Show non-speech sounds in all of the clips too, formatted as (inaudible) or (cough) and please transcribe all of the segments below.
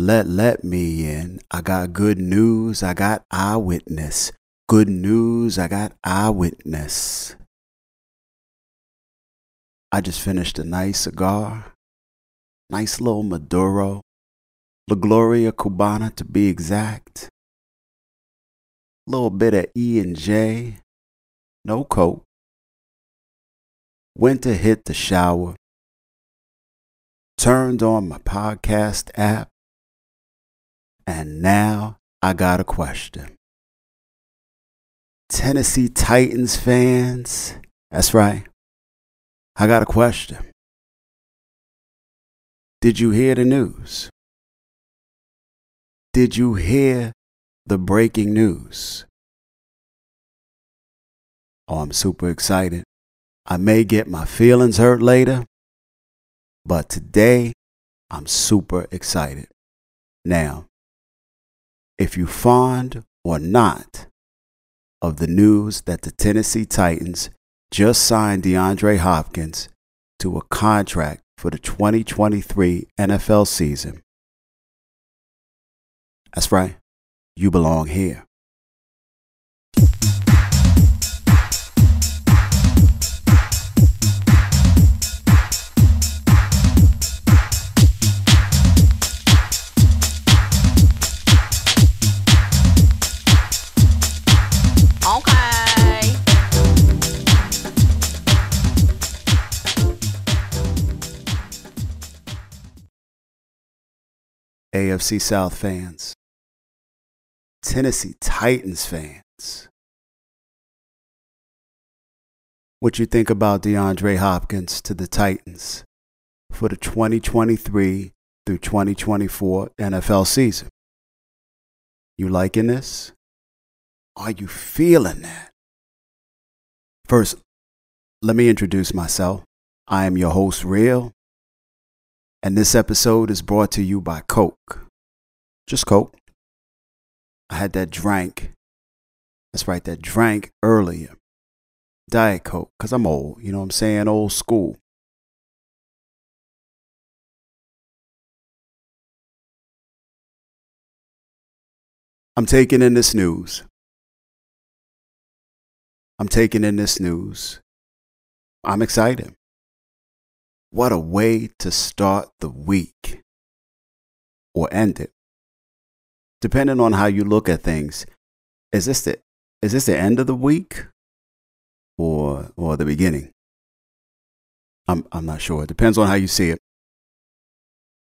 Let let me in. I got good news. I got eyewitness. Good news. I got eyewitness. I just finished a nice cigar. Nice little Maduro. La Gloria Cubana to be exact. Little bit of E and J. No coke. Went to hit the shower. Turned on my podcast app. And now I got a question. Tennessee Titans fans, that's right. I got a question. Did you hear the news? Did you hear the breaking news? Oh, I'm super excited. I may get my feelings hurt later, but today I'm super excited. Now, if you fond or not of the news that the Tennessee Titans just signed DeAndre Hopkins to a contract for the 2023 NFL season. That's right, you belong here. AFC South fans, Tennessee Titans fans. What you think about DeAndre Hopkins to the Titans for the 2023 through 2024 NFL season? You liking this? Are you feeling that? First, let me introduce myself. I am your host, Real, and this episode is brought to you by Coke. Just Coke. I had that drank. That's right, that drank earlier. Diet Coke, because I'm old. You know what I'm saying? Old school. I'm taking in this news. I'm taking in this news. I'm excited. What a way to start the week or end it. Depending on how you look at things, is this the is this the end of the week or or the beginning? I'm I'm not sure. It depends on how you see it.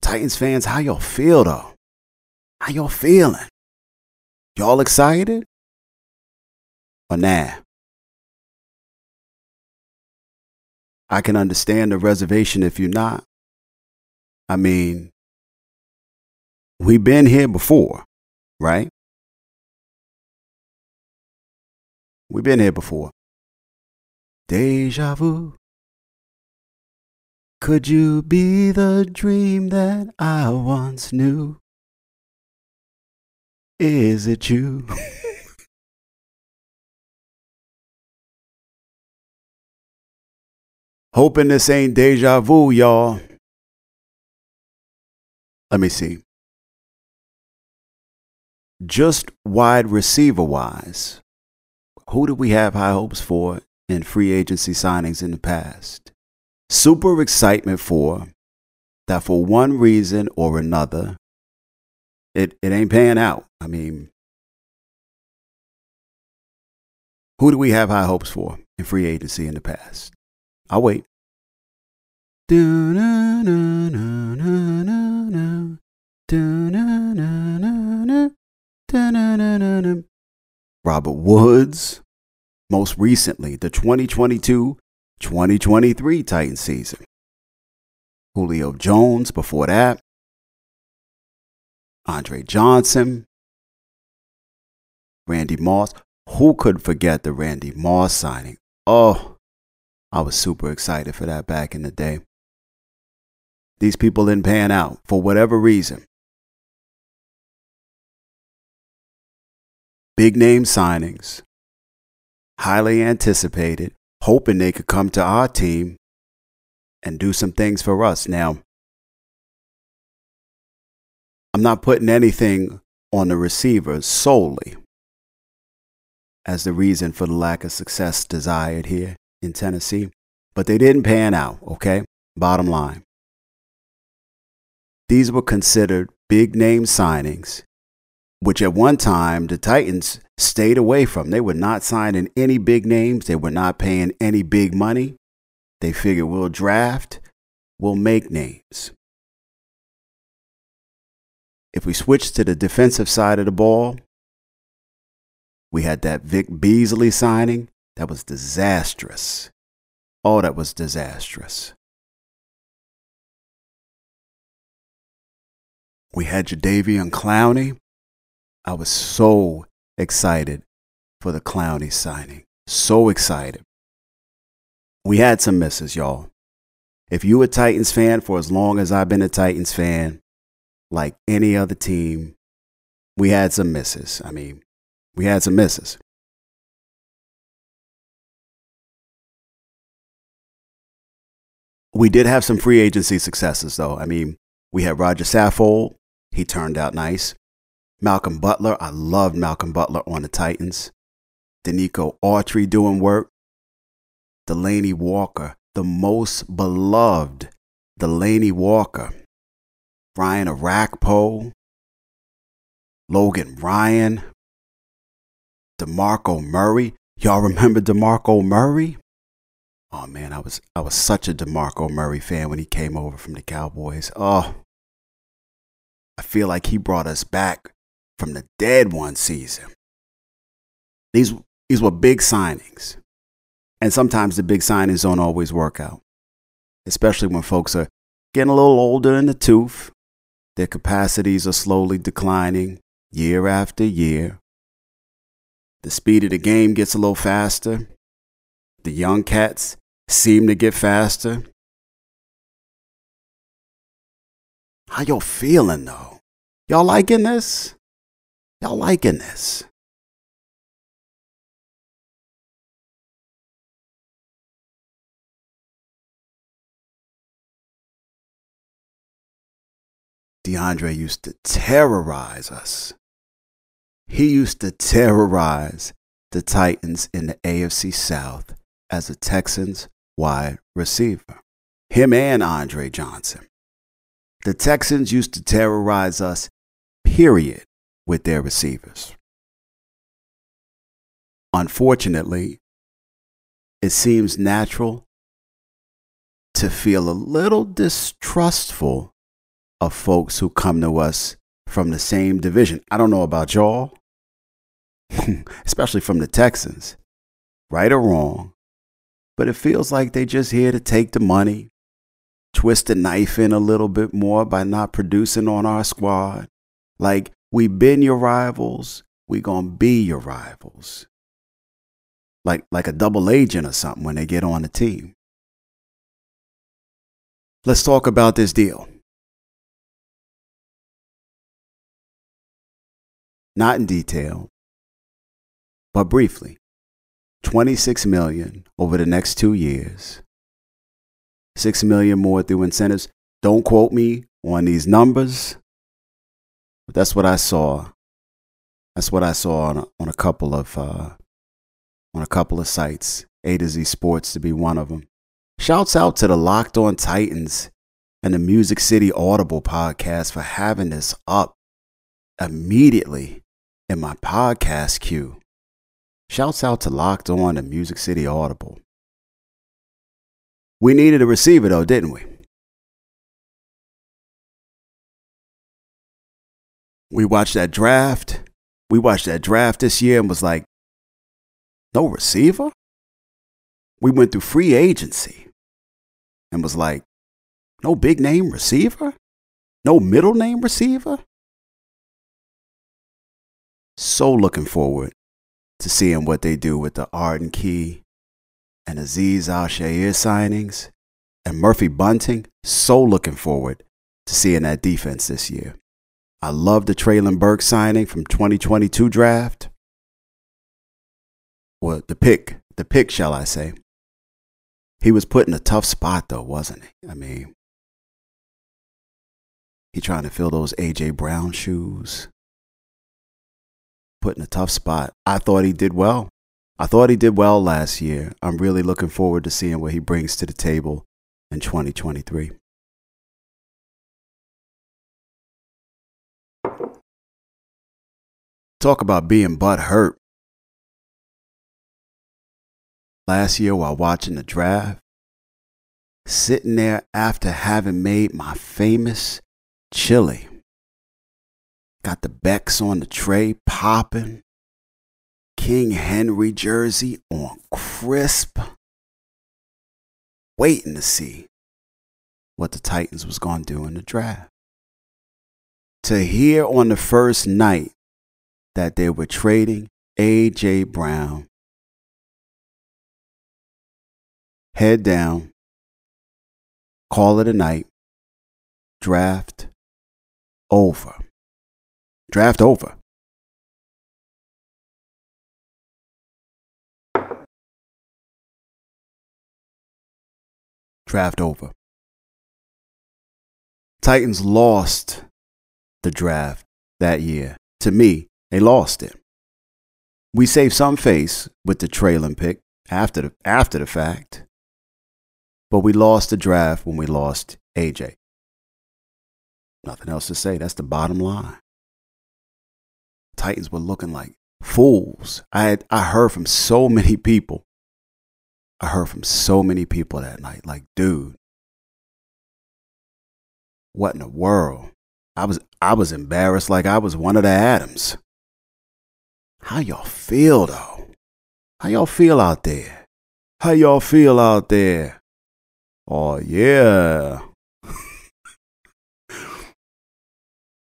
Titans fans, how y'all feel though? How y'all feeling? Y'all excited? Or nah? I can understand the reservation if you're not. I mean, we've been here before, right? We've been here before. Deja vu. Could you be the dream that I once knew? Is it you? (laughs) Hoping this ain't deja vu, y'all. Let me see. Just wide receiver wise, who did we have high hopes for in free agency signings in the past? Super excitement for that for one reason or another, it, it ain't paying out. I mean, who do we have high hopes for in free agency in the past? I'll wait. Robert Woods, most recently, the 2022 2023 Titan season. Julio Jones before that. Andre Johnson. Randy Moss. Who could forget the Randy Moss signing? Oh, I was super excited for that back in the day. These people didn't pan out for whatever reason. Big name signings, highly anticipated, hoping they could come to our team and do some things for us. Now, I'm not putting anything on the receivers solely as the reason for the lack of success desired here in Tennessee, but they didn't pan out, okay? Bottom line. These were considered big name signings, which at one time the Titans stayed away from. They were not signing any big names, they were not paying any big money. They figured we'll draft, we'll make names. If we switch to the defensive side of the ball, we had that Vic Beasley signing. That was disastrous. Oh, that was disastrous. We had Jadeveon Clowney. I was so excited for the Clowney signing. So excited. We had some misses, y'all. If you a Titans fan for as long as I've been a Titans fan, like any other team, we had some misses. I mean, we had some misses. We did have some free agency successes, though. I mean, we had Roger Saffold. He turned out nice. Malcolm Butler. I loved Malcolm Butler on the Titans. Denico Autry doing work. Delanie Walker, the most beloved Delanie Walker. Brian Orakpo. Logan Ryan. DeMarco Murray. Y'all remember DeMarco Murray? Oh man, I was I was such a DeMarco Murray fan when he came over from the Cowboys. Oh. I feel like he brought us back from the dead one season. These these were big signings. And sometimes the big signings don't always work out. Especially when folks are getting a little older in the tooth. Their capacities are slowly declining year after year. The speed of the game gets a little faster. The young cats seem to get faster. How y'all feeling though? Y'all liking this? Y'all liking this? DeAndre used to terrorize us. He used to terrorize the Titans in the AFC South as a Texans wide receiver. Him and Andre Johnson. The Texans used to terrorize us, period, with their receivers. Unfortunately, it seems natural to feel a little distrustful of folks who come to us from the same division. I don't know about y'all, (laughs) especially from the Texans, right or wrong, but it feels like they're just here to take the money, twist the knife in a little bit more by not producing on our squad. Like we been your rivals, we gonna be your rivals. Like like a double agent or something when they get on the team. Let's talk about this deal. not in detail, but briefly. 26 million over the next 2 years. 6 million more through incentives. Don't quote me on these numbers, but that's what I saw. That's what I saw on a, on a couple of uh, on a couple of sites. A to Z Sports to be one of them. Shouts out to the Locked On Titans and the Music City Audible podcast for having this up immediately in my podcast queue. Shouts out to Locked On and Music City Audible. We needed a receiver though, didn't we? We watched that draft. We watched that draft this year and was like, no receiver? We went through free agency and was like, no big name receiver? No middle name receiver? So looking forward to seeing what they do with the Arden Key and Azeez Al-Shaair signings and Murphy Bunting. So looking forward to seeing that defense this year. I love the Treylon Burke signing from 2022 draft. Well, the pick, the pick, shall I say. He was put in a tough spot though, wasn't he? I mean, He trying to fill those AJ Brown shoes. Put in a tough spot. I thought he did well. I thought he did well last year. I'm really looking forward to seeing what he brings to the table in 2023. Talk about being butt hurt. Last year, while watching the draft, sitting there after having made my famous chili, got the Becks on the tray popping, King Henry jersey on crisp, waiting to see what the Titans was going to do in the draft. To hear on the first night that they were trading A.J. Brown, head down, call it a night, draft over. Draft over. Draft over. Titans lost the draft that year. To me, they lost it. We saved some face with the trailing pick after the, after the fact, but we lost the draft when we lost AJ. Nothing else to say. That's the bottom line. Titans were looking like fools. I had, I heard from so many people. I heard from so many people that night. Like, dude, what in the world? I was I was embarrassed like I was one of the Adams. How y'all feel though? How y'all feel out there? How y'all feel out there? Oh yeah. (laughs)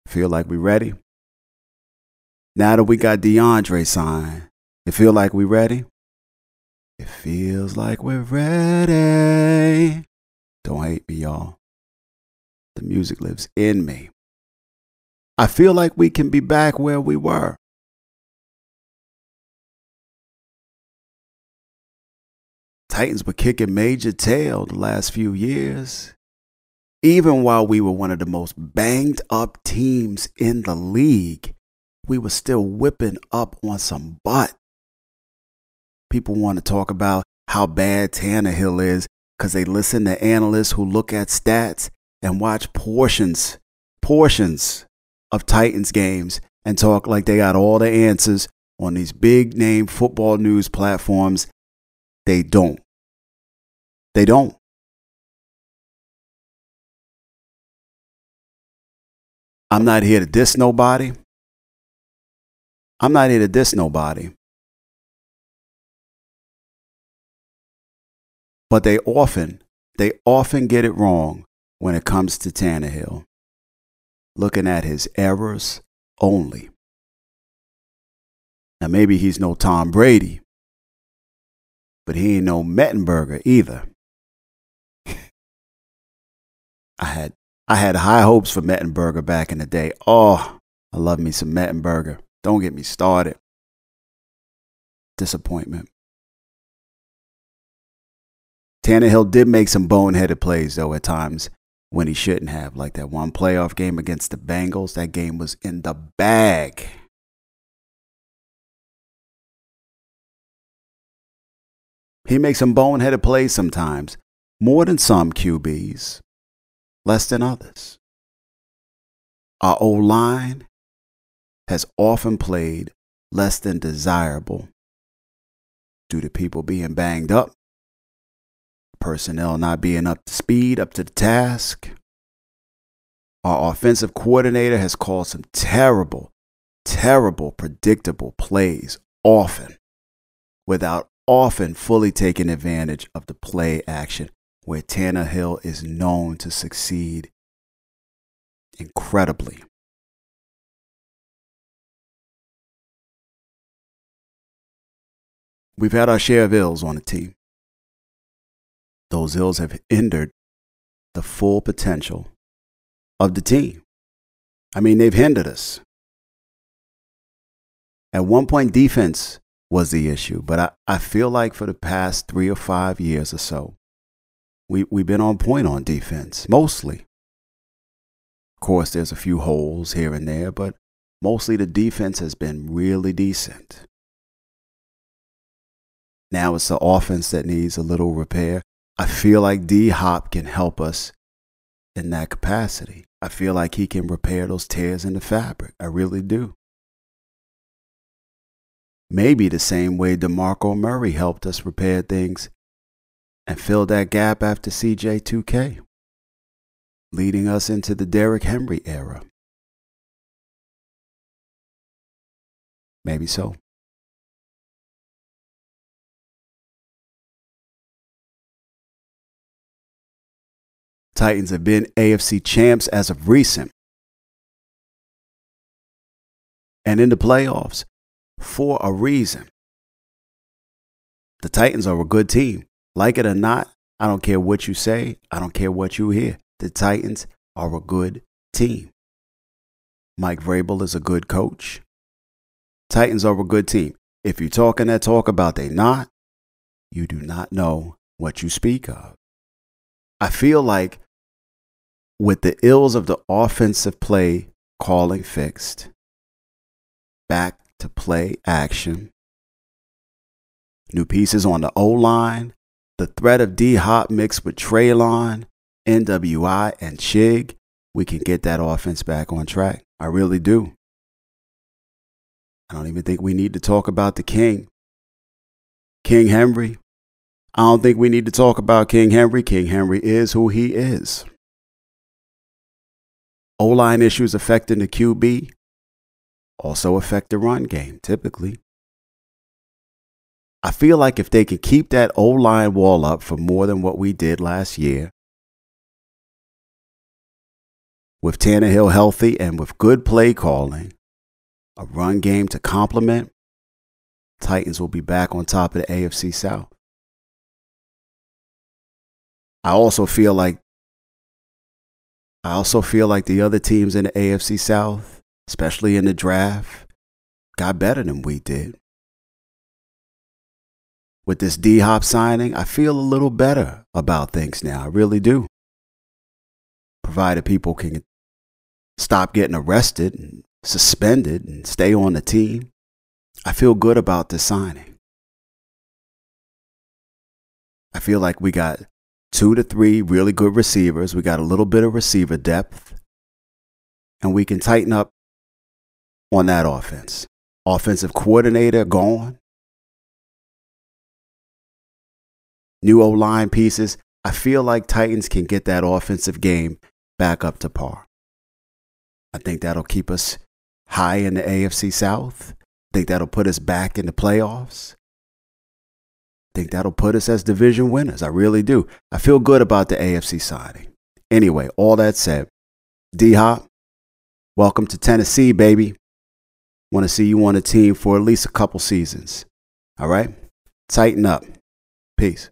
feel like we ready? Now that we got DeAndre signed, it feel like we ready? It feels like we're ready. Don't hate me, y'all. The music lives in me. I feel like we can be back where we were. Titans were kicking major tail the last few years. Even while we were one of the most banged up teams in the league, we were still whipping up on some butt. People want to talk about how bad Tannehill is because they listen to analysts who look at stats and watch portions, portions of Titans games and talk like they got all the answers on these big name football news platforms. They don't. They don't. I'm not here to diss nobody. I'm not here to diss nobody. But they often, they often get it wrong when it comes to Tannehill. Looking at his errors only. Now maybe he's no Tom Brady, but he ain't no Mettenberger either. (laughs) I had I had high hopes for Mettenberger back in the day. Oh, I love me some Mettenberger. Don't get me started. Disappointment. Tannehill did make some boneheaded plays, though, at times when he shouldn't have. Like that one playoff game against the Bengals. That game was in the bag. He makes some boneheaded plays sometimes, more than some QBs, less than others. Our O line has often played less than desirable due to people being banged up, personnel not being up to speed, up to the task. Our offensive coordinator has called some terrible, terrible, predictable plays often without often fully taking advantage of the play action where Tannehill is known to succeed incredibly. We've had our share of ills on the team. Those ills have hindered the full potential of the team. I mean, they've hindered us. At one point, defense was the issue, but I, I feel like for the past three or five years or so, we, we've been on point on defense, mostly. Of course, there's a few holes here and there, but mostly the defense has been really decent. Now it's the offense that needs a little repair. I feel like D Hop can help us in that capacity. I feel like he can repair those tears in the fabric. I really do. Maybe the same way DeMarco Murray helped us repair things and fill that gap after CJ2K, leading us into the Derrick Henry era. Maybe so. Titans have been AFC champs as of recent. And in the playoffs for a reason. The Titans are a good team. Like it or not, I don't care what you say, I don't care what you hear. The Titans are a good team. Mike Vrabel is a good coach. Titans are a good team. If you're talking that talk about they not, you do not know what you speak of. I feel like with the ills of the offensive play calling fixed, back to play action, new pieces on the O line, the threat of D Hop mixed with Treylon, NWI, and Chig, we can get that offense back on track. I really do. I don't even think we need to talk about the King. King Henry. I don't think we need to talk about King Henry. King Henry is who he is. O line issues affecting the QB also affect the run game, typically. I feel like if they can keep that O line wall up for more than what we did last year, with Tannehill healthy and with good play calling, a run game to complement, Titans will be back on top of the AFC South. I also feel like I also feel like the other teams in the AFC South, especially in the draft, got better than we did. With this D Hop signing, I feel a little better about things now. I really do. Provided people can stop getting arrested and suspended and stay on the team, I feel good about this signing. I feel like we got two to three really good receivers. We got a little bit of receiver depth, and we can tighten up on that offense. Offensive coordinator gone. New O line pieces. I feel like Titans can get that offensive game back up to par. I think that'll keep us high in the AFC South. I think that'll put us back in the playoffs think that'll put us as division winners. I really do. I feel good about the AFC signing. Anyway, all that said, D Hop, welcome to Tennessee, baby. Want to see you on a team for at least a couple seasons. All right? Tighten up. Peace.